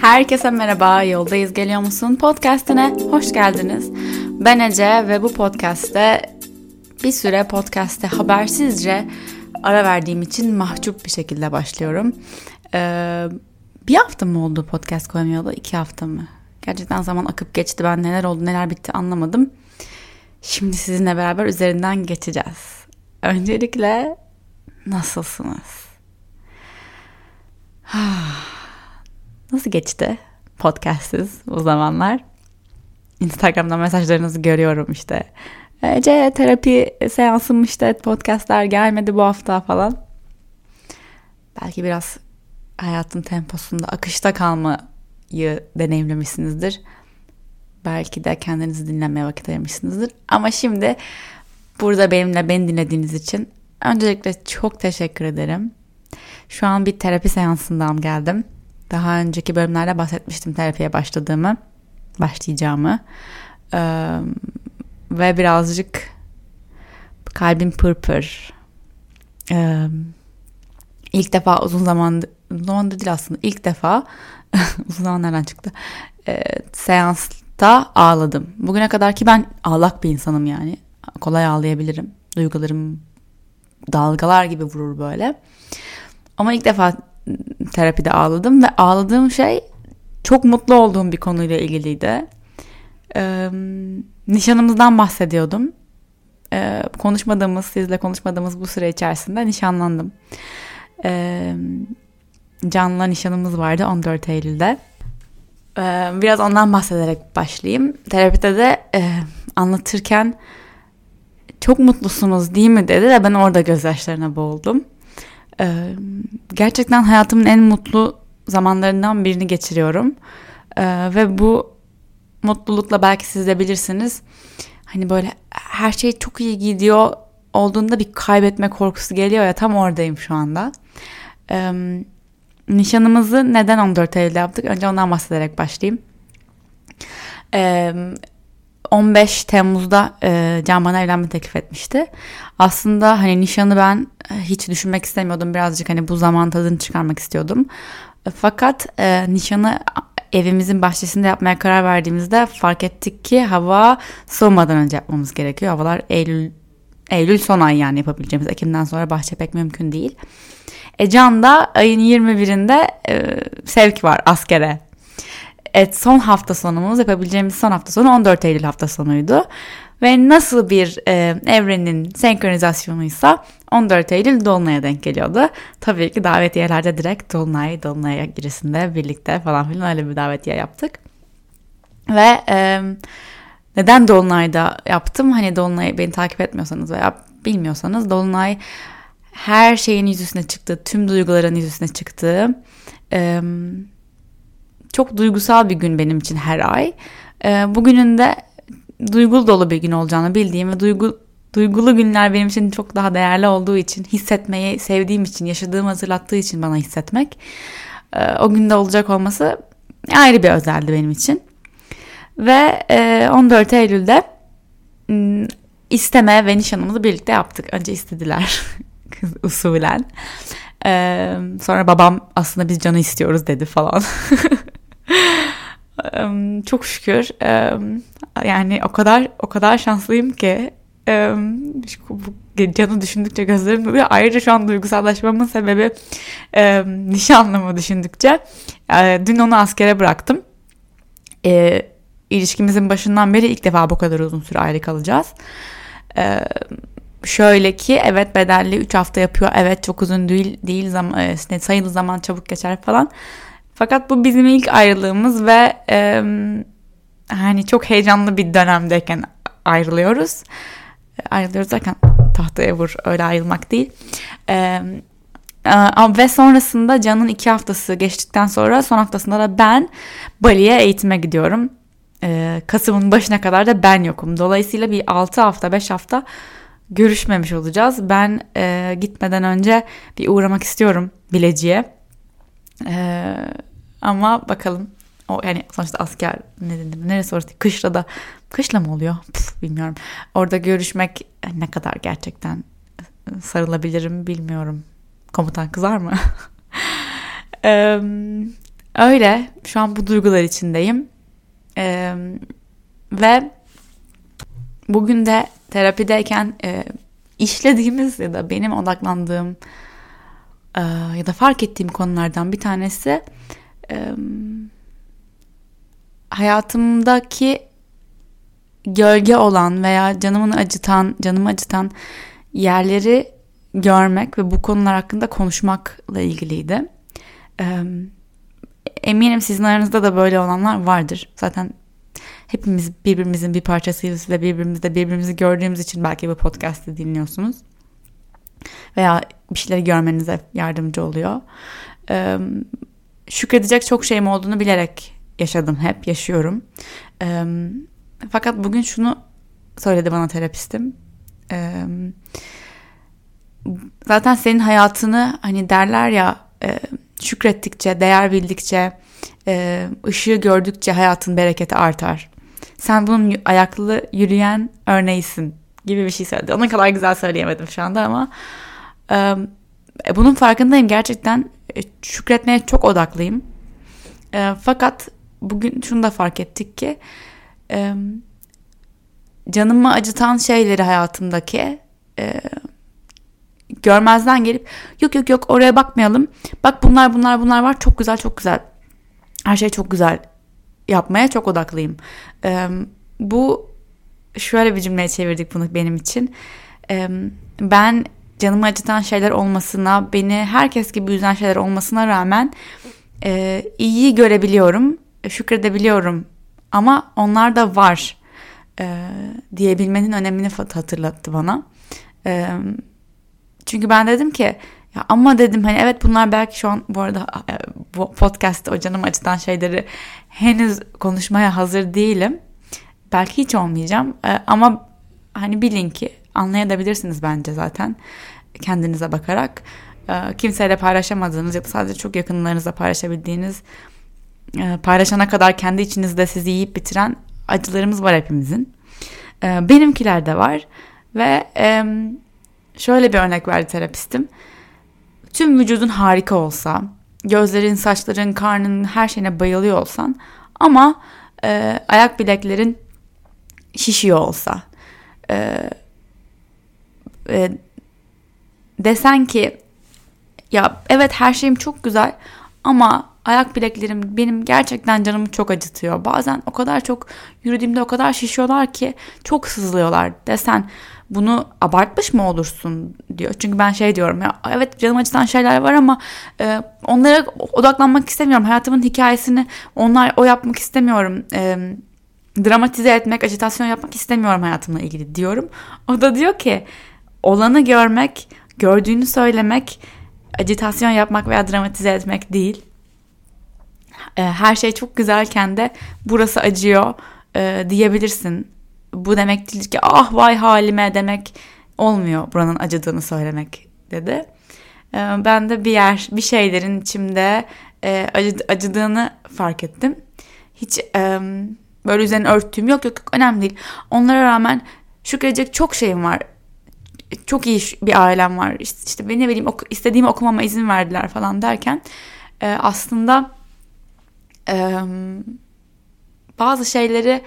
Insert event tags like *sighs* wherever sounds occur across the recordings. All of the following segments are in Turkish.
Herkese merhaba, Yoldayız Geliyor Musun podcastine hoş geldiniz. Ben Ece ve bu podcastte bir süre podcast'te habersizce ara verdiğim için mahcup bir şekilde başlıyorum. Ee, bir hafta mı oldu podcast koymayalı? iki hafta mı? Gerçekten zaman akıp geçti. Ben neler oldu neler bitti anlamadım. Şimdi sizinle beraber üzerinden geçeceğiz. Öncelikle nasılsınız? *sighs* Nasıl geçti podcastsız o zamanlar? Instagram'dan mesajlarınızı görüyorum işte. Ece terapi seansım işte podcastler gelmedi bu hafta falan. Belki biraz hayatın temposunda akışta kalmayı deneyimlemişsinizdir. Belki de kendinizi dinlemeye vakit ayırmışsınızdır. Ama şimdi burada benimle beni dinlediğiniz için öncelikle çok teşekkür ederim. Şu an bir terapi seansından geldim. Daha önceki bölümlerde bahsetmiştim terapiye başladığımı, başlayacağımı. Ee, ve birazcık kalbim pırpır. Ee, ilk defa uzun zamandır, uzun zamandır değil aslında ilk defa *laughs* uzun zamanlardan çıktı. Ee, seansta ağladım. Bugüne kadar ki ben ağlak bir insanım yani. Kolay ağlayabilirim. Duygularım dalgalar gibi vurur böyle. Ama ilk defa terapide ağladım ve ağladığım şey çok mutlu olduğum bir konuyla ilgiliydi. Ee, nişanımızdan bahsediyordum. Ee, konuşmadığımız, sizle konuşmadığımız bu süre içerisinde nişanlandım. Ee, Can'la nişanımız vardı 14 Eylül'de. Ee, biraz ondan bahsederek başlayayım. Terapide de e, anlatırken çok mutlusunuz değil mi dedi de ben orada gözyaşlarına boğuldum. Ee, gerçekten hayatımın en mutlu zamanlarından birini geçiriyorum. Ee, ve bu mutlulukla belki siz de bilirsiniz. Hani böyle her şey çok iyi gidiyor olduğunda bir kaybetme korkusu geliyor ya tam oradayım şu anda. Ee, nişanımızı neden 14 Eylül'de yaptık? Önce ondan bahsederek başlayayım. Ee, 15 Temmuz'da e, Can bana evlenme teklif etmişti. Aslında hani nişanı ben e, hiç düşünmek istemiyordum. Birazcık hani bu zaman tadını çıkarmak istiyordum. E, fakat e, nişanı evimizin bahçesinde yapmaya karar verdiğimizde fark ettik ki hava soğumadan önce yapmamız gerekiyor. Havalar Eylül Eylül son ay yani yapabileceğimiz. Ekim'den sonra bahçe pek mümkün değil. E Can da ayın 21'inde e, sevk var askere. Evet son hafta sonumuz yapabileceğimiz son hafta sonu 14 Eylül hafta sonuydu. Ve nasıl bir e, evrenin senkronizasyonuysa 14 Eylül Dolunay'a denk geliyordu. Tabii ki davetiyelerde direkt Dolunay, Dolunay'a girisinde birlikte falan filan öyle bir davetiye yaptık. Ve e, neden Dolunay'da yaptım? Hani Dolunay beni takip etmiyorsanız veya bilmiyorsanız Dolunay her şeyin yüzüne çıktığı, tüm duyguların yüzüne çıktığı, e, çok duygusal bir gün benim için her ay. E, bugünün de duygulu dolu bir gün olacağını bildiğim ve duygu, duygulu günler benim için çok daha değerli olduğu için, hissetmeyi sevdiğim için, yaşadığım hatırlattığı için bana hissetmek. E, o günde olacak olması ayrı bir özeldi benim için. Ve e, 14 Eylül'de isteme ve nişanımızı birlikte yaptık. Önce istediler *laughs* usulen. Ee, sonra babam aslında biz canı istiyoruz dedi falan. *laughs* çok şükür yani o kadar o kadar şanslıyım ki canı düşündükçe gözlerim doluyor. Ayrıca şu an duygusallaşmamın sebebi nişanlımı düşündükçe. Dün onu askere bıraktım. E, ilişkimizin başından beri ilk defa bu kadar uzun süre ayrı kalacağız. E, şöyle ki evet bedelli 3 hafta yapıyor. Evet çok uzun değil, değil zaman, sayılı zaman çabuk geçer falan. Fakat bu bizim ilk ayrılığımız ve e, hani çok heyecanlı bir dönemdeyken ayrılıyoruz. Ayrılıyoruz derken tahtaya vur öyle ayrılmak değil. E, ve sonrasında Can'ın iki haftası geçtikten sonra son haftasında da ben Bali'ye eğitime gidiyorum. E, Kasım'ın başına kadar da ben yokum. Dolayısıyla bir 6 hafta 5 hafta görüşmemiş olacağız. Ben e, gitmeden önce bir uğramak istiyorum Bilecik'e. Ee, ama bakalım. O yani sonuçta asker ne dedim neresi orası kışla da kışla mı oluyor Puf, bilmiyorum. Orada görüşmek ne kadar gerçekten sarılabilirim bilmiyorum. Komutan kızar mı? *laughs* ee, öyle şu an bu duygular içindeyim. Ee, ve bugün de terapideyken e, işlediğimiz ya da benim odaklandığım ya da fark ettiğim konulardan bir tanesi e, hayatımdaki gölge olan veya canımın acıtan, canımı acıtan yerleri görmek ve bu konular hakkında konuşmakla ilgiliydi. Eminim sizin aranızda da böyle olanlar vardır. Zaten hepimiz birbirimizin bir parçasıyız ve birbirimizde birbirimizi gördüğümüz için belki bu podcast'ı dinliyorsunuz. Veya bir şeyleri görmenize yardımcı oluyor. Şükredecek çok şeyim olduğunu bilerek yaşadım hep, yaşıyorum. Fakat bugün şunu söyledi bana terapistim. Zaten senin hayatını hani derler ya şükrettikçe, değer bildikçe, ışığı gördükçe hayatın bereketi artar. Sen bunun ayaklı yürüyen örneğisin gibi bir şey söyledi. Ona kadar güzel söyleyemedim şu anda ama e, bunun farkındayım. Gerçekten e, şükretmeye çok odaklıyım. E, fakat bugün şunu da fark ettik ki e, canımı acıtan şeyleri hayatımdaki e, görmezden gelip yok yok yok oraya bakmayalım. Bak bunlar bunlar bunlar var çok güzel çok güzel. Her şey çok güzel yapmaya çok odaklıyım. E, bu şöyle bir cümleye çevirdik bunu benim için. Ben canımı acıtan şeyler olmasına, beni herkes gibi üzen şeyler olmasına rağmen e, iyi görebiliyorum, şükredebiliyorum. Ama onlar da var e, diyebilmenin önemini hatırlattı bana. Çünkü ben dedim ki ya ama dedim hani evet bunlar belki şu an bu arada e, bu podcast o canım acıtan şeyleri henüz konuşmaya hazır değilim. Belki hiç olmayacağım e, ama hani bilin ki anlayabilirsiniz bence zaten kendinize bakarak. E, kimseyle paylaşamadığınız ya da sadece çok yakınlarınızla paylaşabildiğiniz e, paylaşana kadar kendi içinizde sizi yiyip bitiren acılarımız var hepimizin. E, benimkiler de var ve şöyle bir örnek verdi terapistim. Tüm vücudun harika olsa, gözlerin, saçların, karnın her şeyine bayılıyor olsan ama ayak bileklerin şişiyor olsa, desen ki ya evet her şeyim çok güzel ama ayak bileklerim benim gerçekten canımı çok acıtıyor. Bazen o kadar çok yürüdüğümde o kadar şişiyorlar ki çok sızlıyorlar desen bunu abartmış mı olursun diyor. Çünkü ben şey diyorum ya evet canım acıtan şeyler var ama e, onlara odaklanmak istemiyorum. Hayatımın hikayesini onlar o yapmak istemiyorum. E, dramatize etmek, ajitasyon yapmak istemiyorum hayatımla ilgili diyorum. O da diyor ki olanı görmek, gördüğünü söylemek, acitasyon yapmak veya dramatize etmek değil. E, her şey çok güzelken de burası acıyor e, diyebilirsin. Bu demek değil ki ah vay halime demek olmuyor buranın acıdığını söylemek dedi. E, ben de bir yer bir şeylerin içimde e, acı, acıdığını fark ettim. Hiç böyle üzerine örttüğüm yok yok önemli değil. Onlara rağmen şükredecek çok şeyim var çok iyi bir ailem var işte, işte ne bileyim oku, istediğimi okumama izin verdiler falan derken e, aslında e, bazı şeyleri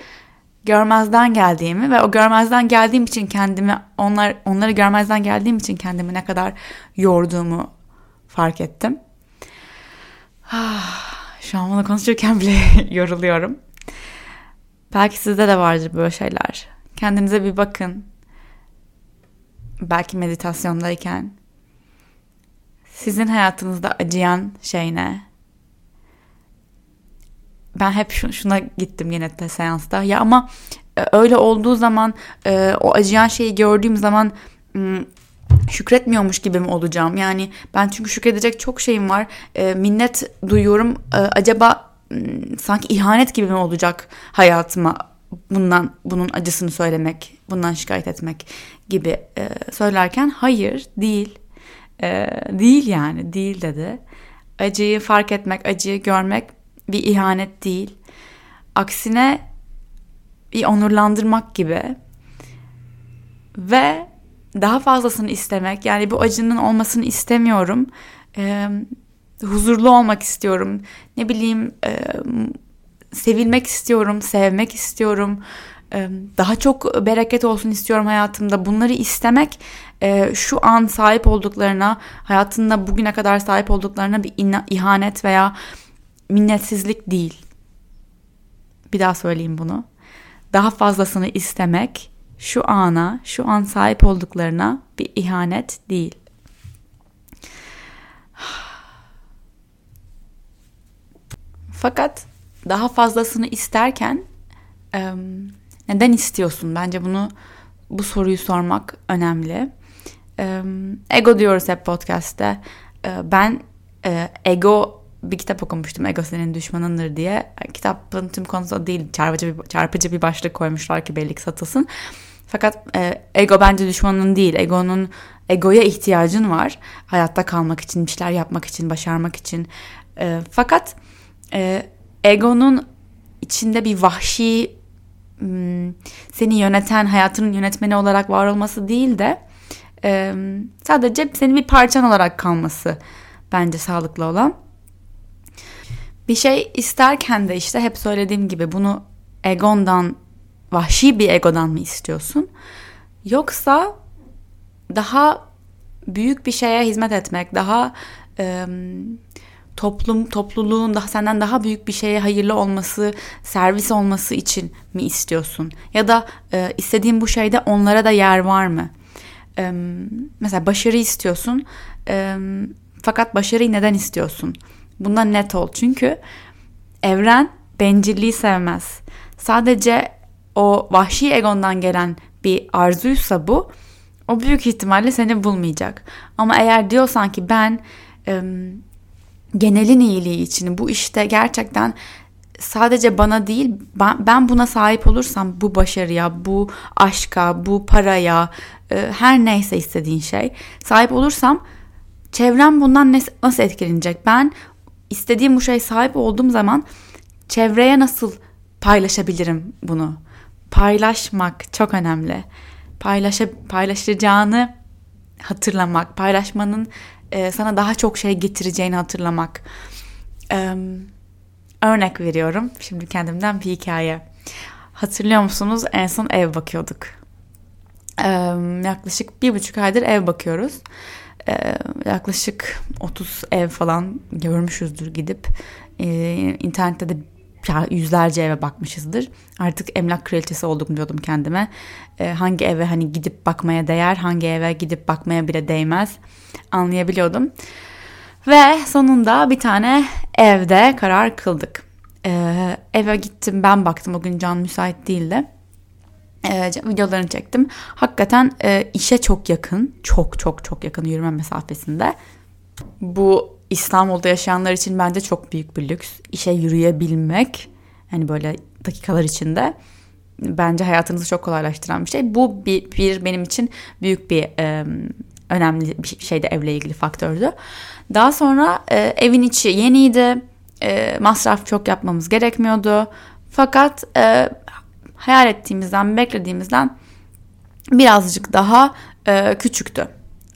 görmezden geldiğimi ve o görmezden geldiğim için kendimi onlar onları görmezden geldiğim için kendimi ne kadar yorduğumu fark ettim. Ah, şu an bunu konuşurken bile *laughs* yoruluyorum. Belki sizde de vardır böyle şeyler. Kendinize bir bakın belki meditasyondayken sizin hayatınızda acıyan şey ne? Ben hep şuna gittim yine de seansta. Ya ama e, öyle olduğu zaman e, o acıyan şeyi gördüğüm zaman şükretmiyormuş gibi mi olacağım? Yani ben çünkü şükredecek çok şeyim var. E, minnet duyuyorum. Acaba sanki ihanet gibi mi olacak hayatıma bundan bunun acısını söylemek, bundan şikayet etmek gibi e, söylerken hayır değil. E, değil yani değil dedi. Acıyı fark etmek, acıyı görmek bir ihanet değil. Aksine bir onurlandırmak gibi. Ve daha fazlasını istemek yani bu acının olmasını istemiyorum. Huzurlu olmak istiyorum. Ne bileyim e, sevilmek istiyorum, sevmek istiyorum. E, daha çok bereket olsun istiyorum hayatımda. Bunları istemek e, şu an sahip olduklarına, hayatında bugüne kadar sahip olduklarına bir ihanet veya minnetsizlik değil. Bir daha söyleyeyim bunu. Daha fazlasını istemek şu ana, şu an sahip olduklarına bir ihanet değil. Fakat daha fazlasını isterken neden istiyorsun? Bence bunu bu soruyu sormak önemli. Ego diyoruz hep podcast'te. Ben ego bir kitap okumuştum. Ego senin düşmanındır diye. Kitabın tüm konusu değil. Çarpıcı bir, çarpıcı bir başlık koymuşlar ki belli satılsın. Fakat e, ego bence düşmanın değil. Egonun egoya ihtiyacın var. Hayatta kalmak için, bir şeyler yapmak için, başarmak için. E, fakat e, egonun içinde bir vahşi hmm, seni yöneten, hayatının yönetmeni olarak var olması değil de e, sadece senin bir parçan olarak kalması bence sağlıklı olan. Bir şey isterken de işte hep söylediğim gibi bunu egondan, vahşi bir egodan mı istiyorsun? Yoksa daha büyük bir şeye hizmet etmek, daha e, toplum topluluğun daha senden daha büyük bir şeye hayırlı olması, servis olması için mi istiyorsun? Ya da e, istediğin bu şeyde onlara da yer var mı? E, mesela başarı istiyorsun. E, fakat başarıyı neden istiyorsun? Bundan net ol. Çünkü evren bencilliği sevmez. Sadece o vahşi egondan gelen bir arzuysa bu o büyük ihtimalle seni bulmayacak. Ama eğer diyorsan ki ben genelin iyiliği için bu işte gerçekten sadece bana değil ben buna sahip olursam bu başarıya, bu aşka, bu paraya, e, her neyse istediğin şey sahip olursam çevrem bundan nasıl etkilenecek? Ben istediğim bu şey sahip olduğum zaman çevreye nasıl paylaşabilirim bunu? Paylaşmak çok önemli. Paylaşa, paylaşacağını hatırlamak, paylaşmanın e, sana daha çok şey getireceğini hatırlamak. E, örnek veriyorum. Şimdi kendimden bir hikaye. Hatırlıyor musunuz? En son ev bakıyorduk. E, yaklaşık bir buçuk aydır ev bakıyoruz. E, yaklaşık 30 ev falan görmüşüzdür gidip. E, internette de yüzlerce eve bakmışızdır. Artık emlak kraliçesi oldum diyordum kendime. E, hangi eve hani gidip bakmaya değer, hangi eve gidip bakmaya bile değmez anlayabiliyordum. Ve sonunda bir tane evde karar kıldık. E, eve gittim ben baktım o gün can müsait değildi. E, videolarını çektim. Hakikaten e, işe çok yakın, çok çok çok yakın yürüme mesafesinde. Bu İstanbul'da yaşayanlar için bence çok büyük bir lüks. İşe yürüyebilmek hani böyle dakikalar içinde bence hayatınızı çok kolaylaştıran bir şey. Bu bir, bir benim için büyük bir e, önemli bir şeyde evle ilgili faktördü. Daha sonra e, evin içi yeniydi. E, masraf çok yapmamız gerekmiyordu. Fakat e, hayal ettiğimizden, beklediğimizden birazcık daha e, küçüktü.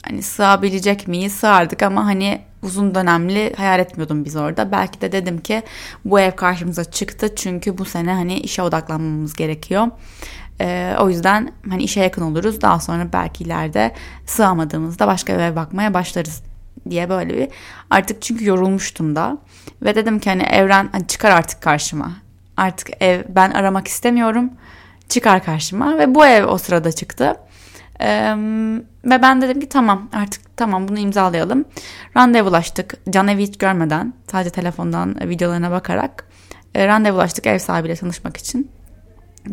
Hani sığabilecek miyiz? Sığardık ama hani uzun dönemli hayal etmiyordum biz orada. Belki de dedim ki bu ev karşımıza çıktı çünkü bu sene hani işe odaklanmamız gerekiyor. Ee, o yüzden hani işe yakın oluruz. Daha sonra belki ileride sığamadığımızda başka eve bakmaya başlarız diye böyle bir artık çünkü yorulmuştum da ve dedim ki hani evren hani çıkar artık karşıma. Artık ev ben aramak istemiyorum. Çıkar karşıma ve bu ev o sırada çıktı. Ee, ve ben dedim ki tamam artık tamam bunu imzalayalım. Randevulaştık. Can evi hiç görmeden sadece telefondan videolarına bakarak e, randevulaştık ev sahibiyle tanışmak için.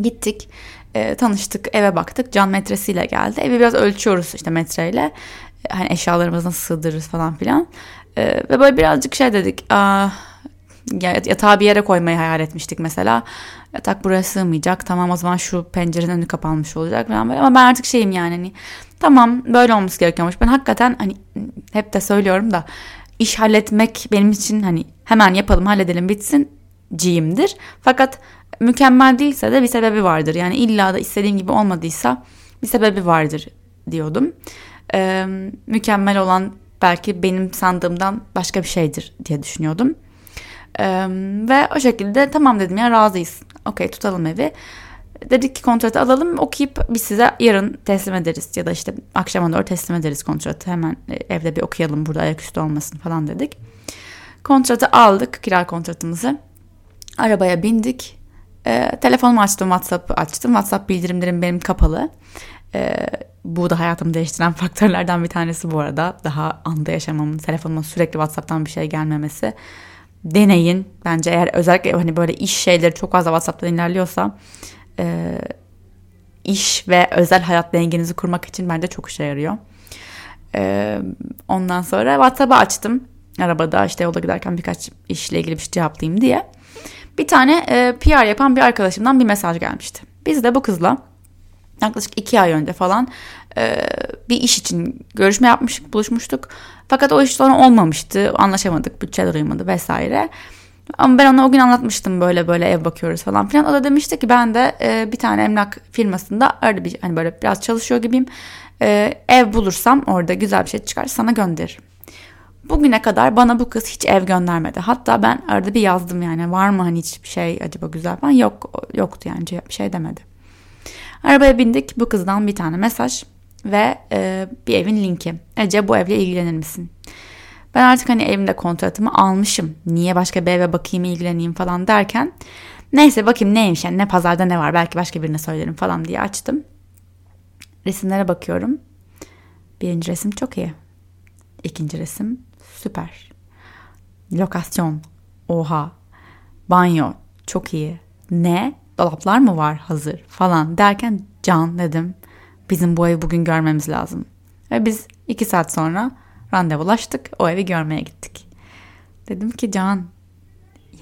Gittik e, tanıştık eve baktık Can metresiyle geldi. Evi biraz ölçüyoruz işte metreyle. E, hani eşyalarımızı nasıl sığdırırız falan filan. E, ve böyle birazcık şey dedik. Aa, yatağı bir yere koymayı hayal etmiştik mesela. Yatak buraya sığmayacak. Tamam o zaman şu pencerenin önü kapanmış olacak falan böyle. Ama ben artık şeyim yani hani tamam böyle olması gerekiyormuş. Ben hakikaten hani hep de söylüyorum da iş halletmek benim için hani hemen yapalım halledelim bitsin ciyimdir. Fakat mükemmel değilse de bir sebebi vardır. Yani illa da istediğim gibi olmadıysa bir sebebi vardır diyordum. Ee, mükemmel olan belki benim sandığımdan başka bir şeydir diye düşünüyordum. Ee, ve o şekilde tamam dedim ya razıyız. Okey tutalım evi. Dedik ki kontratı alalım okuyup biz size yarın teslim ederiz ya da işte akşama doğru teslim ederiz kontratı. Hemen e, evde bir okuyalım burada ayaküstü olmasın falan dedik. Kontratı aldık kira kontratımızı. Arabaya bindik. E, telefonumu açtım WhatsApp'ı açtım. WhatsApp bildirimlerim benim kapalı. E, bu da hayatımı değiştiren *laughs* faktörlerden bir tanesi bu arada. Daha anda yaşamamın, telefonuma sürekli WhatsApp'tan bir şey gelmemesi. Deneyin. Bence eğer özellikle hani böyle iş şeyleri çok fazla WhatsApp'tan ilerliyorsa e, iş ve özel hayat dengenizi kurmak için bence çok işe yarıyor. E, ondan sonra WhatsApp'ı açtım. Arabada işte yolda giderken birkaç işle ilgili bir şey cevaplayayım diye. Bir tane e, PR yapan bir arkadaşımdan bir mesaj gelmişti. Biz de bu kızla yaklaşık iki ay önce falan e, bir iş için görüşme yapmıştık, buluşmuştuk. Fakat o iş sonra olmamıştı, anlaşamadık, bütçeler uymadı vesaire. Ama ben ona o gün anlatmıştım böyle böyle ev bakıyoruz falan filan. O da demişti ki ben de e, bir tane emlak firmasında öyle bir hani böyle biraz çalışıyor gibiyim. E, ev bulursam orada güzel bir şey çıkar sana gönderirim. Bugüne kadar bana bu kız hiç ev göndermedi. Hatta ben arada bir yazdım yani var mı hani hiçbir şey acaba güzel falan yok yoktu yani bir şey demedi. Arabaya bindik bu kızdan bir tane mesaj ve e, bir evin linki. Ece bu evle ilgilenir misin? Ben artık hani evimde kontratımı almışım. Niye başka bir eve bakayım ilgileneyim falan derken neyse bakayım neymiş yani ne pazarda ne var belki başka birine söylerim falan diye açtım. Resimlere bakıyorum. Birinci resim çok iyi. İkinci resim süper. Lokasyon oha. Banyo çok iyi. Ne? Dolaplar mı var hazır falan derken can dedim. Bizim bu evi bugün görmemiz lazım. Ve biz iki saat sonra randevulaştık. O evi görmeye gittik. Dedim ki Can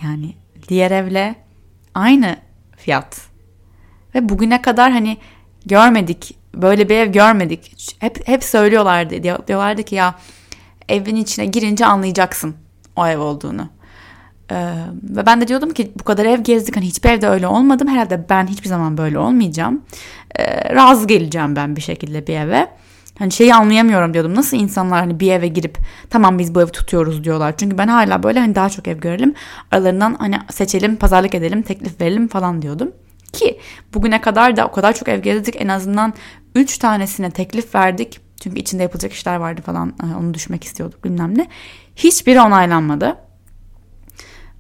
yani diğer evle aynı fiyat. Ve bugüne kadar hani görmedik. Böyle bir ev görmedik. Hep hep söylüyorlardı. Diyorlardı ki ya evin içine girince anlayacaksın o ev olduğunu. Ee, ve ben de diyordum ki bu kadar ev gezdik hani hiçbir evde öyle olmadım. Herhalde ben hiçbir zaman böyle olmayacağım. Ee, razı geleceğim ben bir şekilde bir eve. Hani şeyi anlayamıyorum diyordum. Nasıl insanlar hani bir eve girip tamam biz bu evi tutuyoruz diyorlar. Çünkü ben hala böyle hani daha çok ev görelim. Aralarından hani seçelim, pazarlık edelim, teklif verelim falan diyordum. Ki bugüne kadar da o kadar çok ev gezdik en azından 3 tanesine teklif verdik. Çünkü içinde yapılacak işler vardı falan onu düşmek istiyorduk bilmem ne. Hiçbiri onaylanmadı.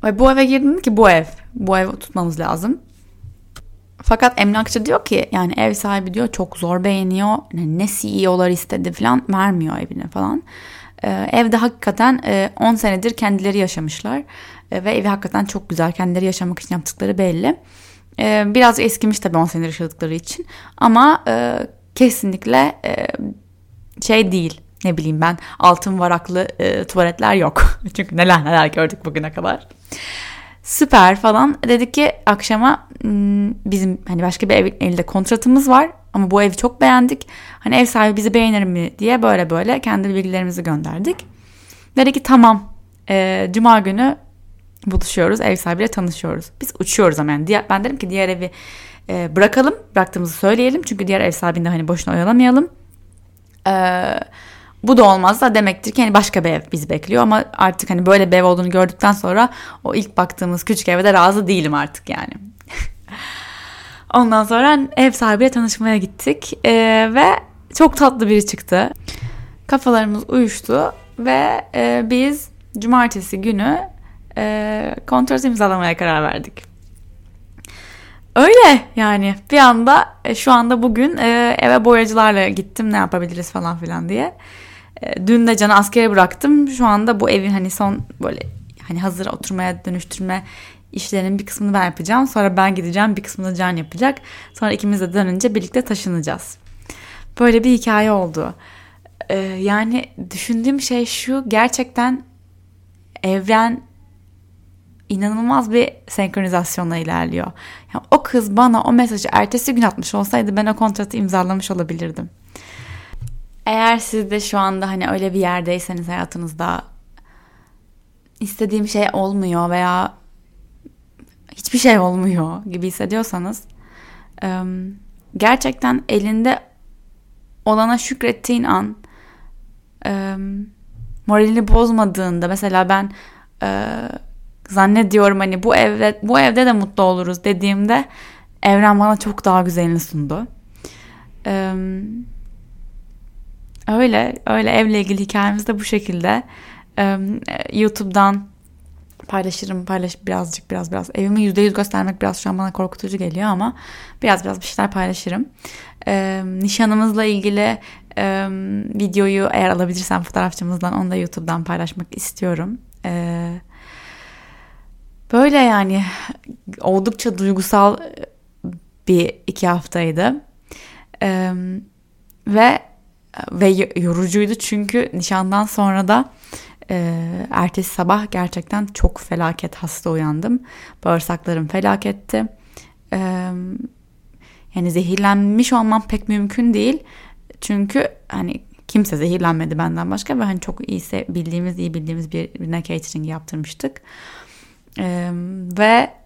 Ve bu eve girdim ki bu ev. Bu ev tutmamız lazım. Fakat emlakçı diyor ki yani ev sahibi diyor çok zor beğeniyor. Ne CEO'lar istedi falan vermiyor evine falan. Ee, evde hakikaten e, 10 senedir kendileri yaşamışlar. E, ve evi hakikaten çok güzel. Kendileri yaşamak için yaptıkları belli. E, biraz eskimiş tabii 10 senedir yaşadıkları için. Ama e, kesinlikle e, şey değil ne bileyim ben altın varaklı e, tuvaletler yok. *laughs* Çünkü neler neler gördük bugüne kadar. Süper falan. Dedik ki akşama hmm, bizim hani başka bir ev, evde kontratımız var ama bu evi çok beğendik. Hani ev sahibi bizi beğenir mi diye böyle böyle kendi bilgilerimizi gönderdik. Dedi ki tamam e, cuma günü buluşuyoruz ev sahibiyle tanışıyoruz. Biz uçuyoruz ama yani ben dedim ki diğer evi e, bırakalım bıraktığımızı söyleyelim. Çünkü diğer ev sahibini hani boşuna oyalamayalım. Eee bu da olmazsa demektir ki hani başka bir ev bizi bekliyor ama artık hani böyle bir ev olduğunu gördükten sonra o ilk baktığımız küçük eve de razı değilim artık yani. *laughs* Ondan sonra ev sahibiyle tanışmaya gittik ee, ve çok tatlı biri çıktı. Kafalarımız uyuştu ve e, biz cumartesi günü e, kontrat imzalamaya karar verdik. Öyle yani bir anda e, şu anda bugün e, eve boyacılarla gittim ne yapabiliriz falan filan diye. E, dün de Can'ı askere bıraktım. Şu anda bu evin hani son böyle hani hazır oturmaya dönüştürme işlerinin bir kısmını ben yapacağım. Sonra ben gideceğim bir kısmını Can yapacak. Sonra ikimiz de dönünce birlikte taşınacağız. Böyle bir hikaye oldu. Ee, yani düşündüğüm şey şu gerçekten evren inanılmaz bir senkronizasyonla ilerliyor. Yani o kız bana o mesajı ertesi gün atmış olsaydı ben o kontratı imzalamış olabilirdim. Eğer siz de şu anda hani öyle bir yerdeyseniz hayatınızda istediğim şey olmuyor veya hiçbir şey olmuyor gibi hissediyorsanız gerçekten elinde olana şükrettiğin an moralini bozmadığında mesela ben zannediyorum hani bu evde bu evde de mutlu oluruz dediğimde evren bana çok daha güzelini sundu. Öyle öyle evle ilgili hikayemiz de bu şekilde. Ee, YouTube'dan paylaşırım paylaş birazcık biraz biraz evimi yüzde yüz göstermek biraz şu an bana korkutucu geliyor ama biraz biraz bir şeyler paylaşırım. Ee, nişanımızla ilgili e, videoyu eğer alabilirsem fotoğrafçımızdan onu da YouTube'dan paylaşmak istiyorum. Ee, böyle yani oldukça duygusal bir iki haftaydı. Ee, ve ve yorucuydu çünkü nişandan sonra da e, ertesi sabah gerçekten çok felaket hasta uyandım. Bağırsaklarım felaketti. E, yani zehirlenmiş olmam pek mümkün değil. Çünkü hani kimse zehirlenmedi benden başka ve hani çok iyi bildiğimiz iyi bildiğimiz birine catering yaptırmıştık. E, ve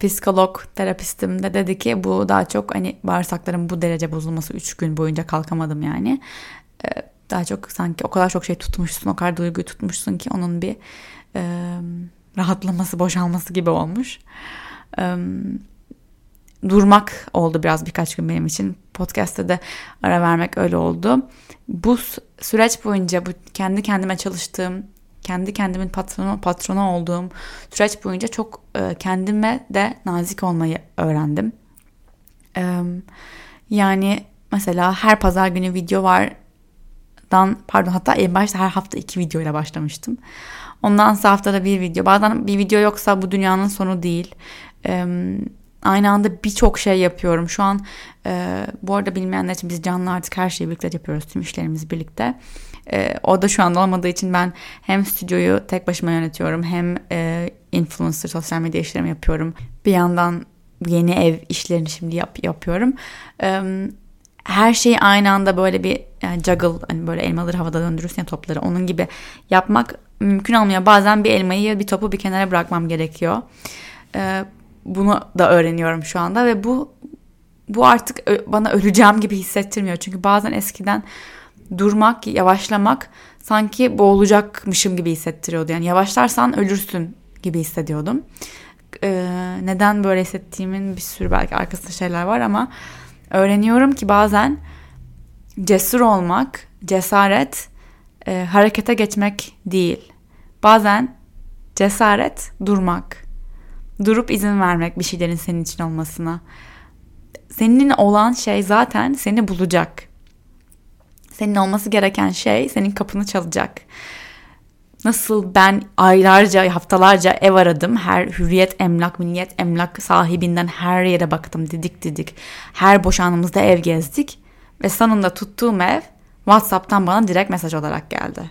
psikolog terapistim de dedi ki bu daha çok hani bağırsakların bu derece bozulması 3 gün boyunca kalkamadım yani. Ee, daha çok sanki o kadar çok şey tutmuşsun o kadar duyguyu tutmuşsun ki onun bir e, rahatlaması boşalması gibi olmuş. E, durmak oldu biraz birkaç gün benim için. Podcast'te de ara vermek öyle oldu. Bu süreç boyunca bu kendi kendime çalıştığım kendi kendimin patronu patronu olduğum süreç boyunca çok e, kendime de nazik olmayı öğrendim. E, yani mesela her pazar günü video var dan pardon hatta en başta her hafta iki video ile başlamıştım. Ondan sonra haftada bir video. Bazen bir video yoksa bu dünyanın sonu değil. Ee, aynı anda birçok şey yapıyorum. Şu an e, bu arada bilmeyenler için biz canlı artık her şeyi birlikte yapıyoruz. Tüm işlerimizi birlikte. E, o da şu anda olmadığı için ben hem stüdyoyu tek başıma yönetiyorum hem e, influencer sosyal medya işlerimi yapıyorum. Bir yandan yeni ev işlerini şimdi yap, yapıyorum. E, her şeyi aynı anda böyle bir yani juggle hani böyle elmaları havada döndürürsün ya topları onun gibi yapmak mümkün olmuyor. Bazen bir elmayı bir topu bir kenara bırakmam gerekiyor. E, bunu da öğreniyorum şu anda ve bu bu artık bana öleceğim gibi hissettirmiyor. Çünkü bazen eskiden durmak, yavaşlamak sanki boğulacakmışım gibi hissettiriyordu. Yani yavaşlarsan ölürsün gibi hissediyordum. Ee, neden böyle hissettiğimin bir sürü belki arkasında şeyler var ama öğreniyorum ki bazen cesur olmak, cesaret e, harekete geçmek değil. Bazen cesaret durmak. Durup izin vermek bir şeylerin senin için olmasına. Senin olan şey zaten seni bulacak. Senin olması gereken şey senin kapını çalacak. Nasıl ben aylarca, haftalarca ev aradım. Her hürriyet emlak, milliyet emlak sahibinden her yere baktım. Didik didik. Her boşanımızda ev gezdik. Ve sonunda tuttuğum ev WhatsApp'tan bana direkt mesaj olarak geldi.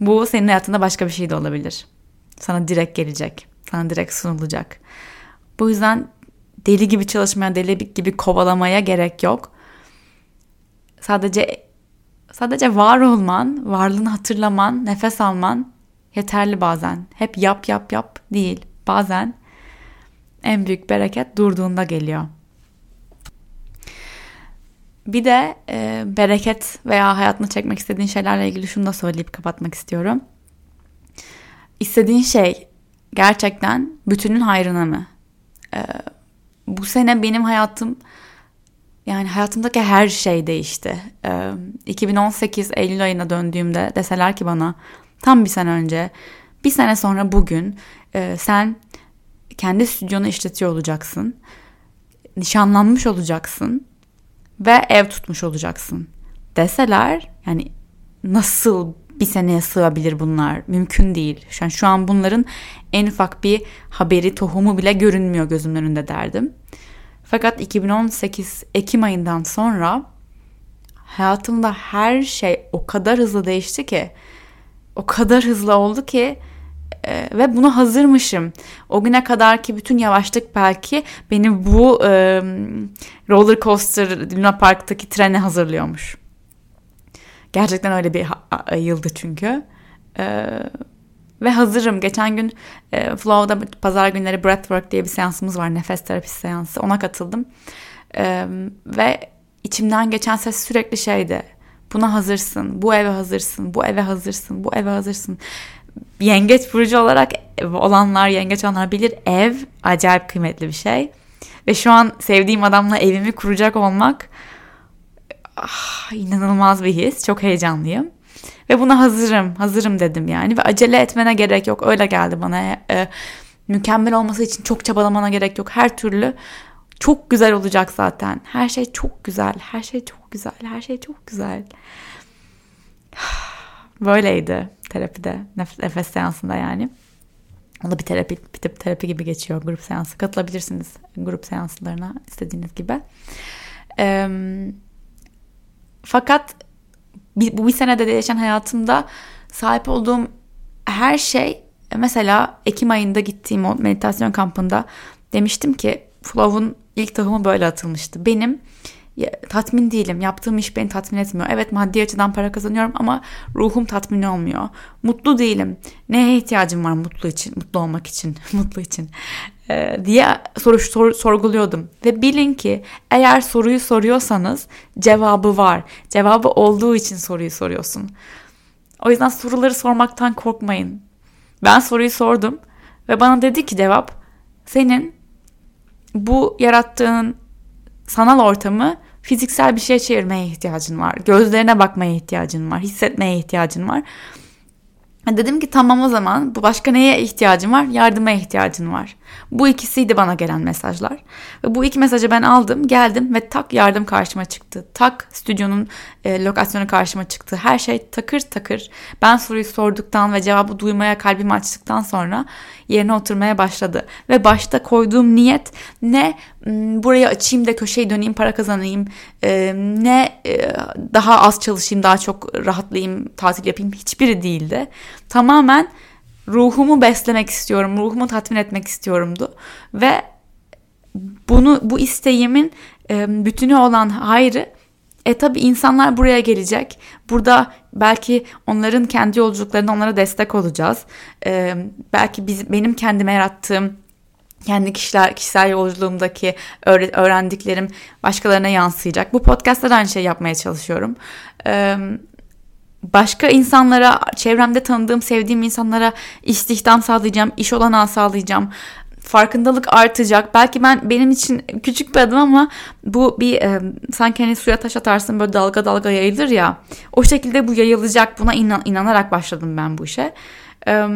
Bu senin hayatında başka bir şey de olabilir. Sana direkt gelecek. Sana direkt sunulacak. Bu yüzden deli gibi çalışmaya, deli gibi kovalamaya gerek yok. Sadece Sadece var olman, varlığını hatırlaman, nefes alman yeterli bazen. Hep yap yap yap değil. Bazen en büyük bereket durduğunda geliyor. Bir de e, bereket veya hayatını çekmek istediğin şeylerle ilgili şunu da söyleyip kapatmak istiyorum. İstediğin şey gerçekten bütünün hayrına mı? E, bu sene benim hayatım yani hayatımdaki her şey değişti. Ee, 2018 Eylül ayına döndüğümde deseler ki bana tam bir sene önce bir sene sonra bugün e, sen kendi stüdyonu işletiyor olacaksın. Nişanlanmış olacaksın ve ev tutmuş olacaksın deseler yani nasıl bir seneye sığabilir bunlar? Mümkün değil. An, şu an bunların en ufak bir haberi, tohumu bile görünmüyor gözümün önünde derdim. Fakat 2018 Ekim ayından sonra hayatımda her şey o kadar hızlı değişti ki o kadar hızlı oldu ki e, ve buna hazırmışım. O güne kadar ki bütün yavaşlık belki beni bu e, roller coaster Luna Park'taki trene hazırlıyormuş. Gerçekten öyle bir yıldı çünkü. E, ve hazırım. Geçen gün e, Flow'da pazar günleri breathwork diye bir seansımız var. Nefes terapisi seansı. Ona katıldım. E, ve içimden geçen ses sürekli şeydi. Buna hazırsın. Bu eve hazırsın. Bu eve hazırsın. Bu eve hazırsın. Yengeç burcu olarak olanlar, yengeç olanlar bilir. Ev acayip kıymetli bir şey. Ve şu an sevdiğim adamla evimi kuracak olmak ah, inanılmaz bir his. Çok heyecanlıyım. Ve buna hazırım. Hazırım dedim yani. Ve acele etmene gerek yok. Öyle geldi bana. E, mükemmel olması için çok çabalamana gerek yok. Her türlü çok güzel olacak zaten. Her şey çok güzel. Her şey çok güzel. Her şey çok güzel. *sighs* Böyleydi terapide. Nefes seansında yani. O da bir terapi, bir tip terapi gibi geçiyor grup seansı. Katılabilirsiniz grup seanslarına istediğiniz gibi. Ee, fakat bu bir senede değişen hayatımda sahip olduğum her şey mesela Ekim ayında gittiğim o meditasyon kampında demiştim ki Flow'un ilk tohumu böyle atılmıştı. Benim tatmin değilim. Yaptığım iş beni tatmin etmiyor. Evet maddi açıdan para kazanıyorum ama ruhum tatmin olmuyor. Mutlu değilim. Neye ihtiyacım var mutlu için, mutlu olmak için, *laughs* mutlu için ee, diye soru, sor, sorguluyordum. Ve bilin ki eğer soruyu soruyorsanız cevabı var. Cevabı olduğu için soruyu soruyorsun. O yüzden soruları sormaktan korkmayın. Ben soruyu sordum ve bana dedi ki cevap senin bu yarattığın sanal ortamı fiziksel bir şeye çevirmeye ihtiyacın var. Gözlerine bakmaya ihtiyacın var. Hissetmeye ihtiyacın var. Dedim ki tamam o zaman bu başka neye ihtiyacın var? Yardıma ihtiyacın var. Bu ikisiydi bana gelen mesajlar. Ve bu iki mesajı ben aldım, geldim ve tak yardım karşıma çıktı. Tak stüdyonun e, lokasyonu karşıma çıktı. Her şey takır takır. Ben soruyu sorduktan ve cevabı duymaya kalbimi açtıktan sonra yerine oturmaya başladı. Ve başta koyduğum niyet ne burayı açayım da köşeyi döneyim para kazanayım e, ne e, daha az çalışayım daha çok rahatlayayım tatil yapayım hiçbiri değildi. Tamamen ruhumu beslemek istiyorum, ruhumu tatmin etmek istiyorumdu. Ve bunu bu isteğimin e, bütünü olan hayrı e tabi insanlar buraya gelecek. Burada belki onların kendi yolculuklarında onlara destek olacağız. E, belki biz, benim kendime yarattığım kendi kişiler, kişisel yolculuğumdaki öğrendiklerim başkalarına yansıyacak. Bu podcast'ta da aynı şey yapmaya çalışıyorum. Ee, başka insanlara, çevremde tanıdığım, sevdiğim insanlara istihdam sağlayacağım, iş olanağı sağlayacağım. Farkındalık artacak. Belki ben benim için küçük bir adım ama bu bir e, sanki hani suya taş atarsın böyle dalga dalga yayılır ya. O şekilde bu yayılacak. Buna inan, inanarak başladım ben bu işe. E,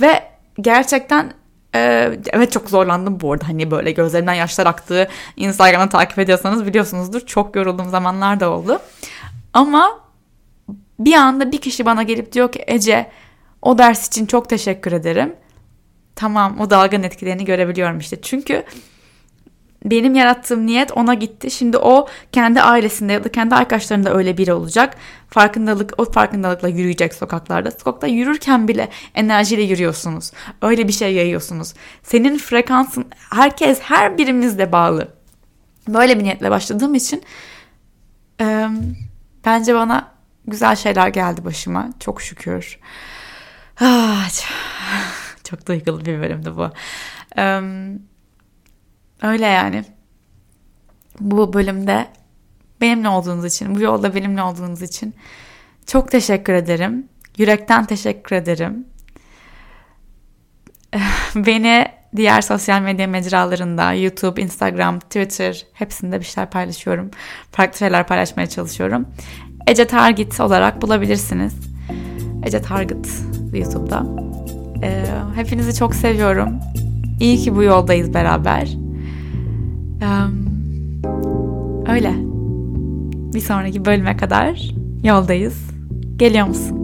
ve gerçekten ee, evet çok zorlandım bu arada hani böyle gözlerimden yaşlar aktığı Instagram'da takip ediyorsanız biliyorsunuzdur çok yorulduğum zamanlar da oldu. Ama bir anda bir kişi bana gelip diyor ki Ece o ders için çok teşekkür ederim. Tamam o dalganın etkilerini görebiliyorum işte. Çünkü benim yarattığım niyet ona gitti. Şimdi o kendi ailesinde ya da kendi arkadaşlarında öyle biri olacak. Farkındalık, o farkındalıkla yürüyecek sokaklarda. Sokakta yürürken bile enerjiyle yürüyorsunuz. Öyle bir şey yayıyorsunuz. Senin frekansın herkes, her birimizle bağlı. Böyle bir niyetle başladığım için e, bence bana güzel şeyler geldi başıma. Çok şükür. Ah, çok duygulu bir bölümdü bu. Um, Öyle yani. Bu bölümde benimle olduğunuz için, bu yolda benimle olduğunuz için çok teşekkür ederim. Yürekten teşekkür ederim. *laughs* Beni diğer sosyal medya mecralarında YouTube, Instagram, Twitter hepsinde bir şeyler paylaşıyorum. Farklı şeyler paylaşmaya çalışıyorum. Ece Target olarak bulabilirsiniz. Ece Target YouTube'da. Ee, hepinizi çok seviyorum. İyi ki bu yoldayız beraber. Öyle. Bir sonraki bölüme kadar yoldayız. Geliyor musun?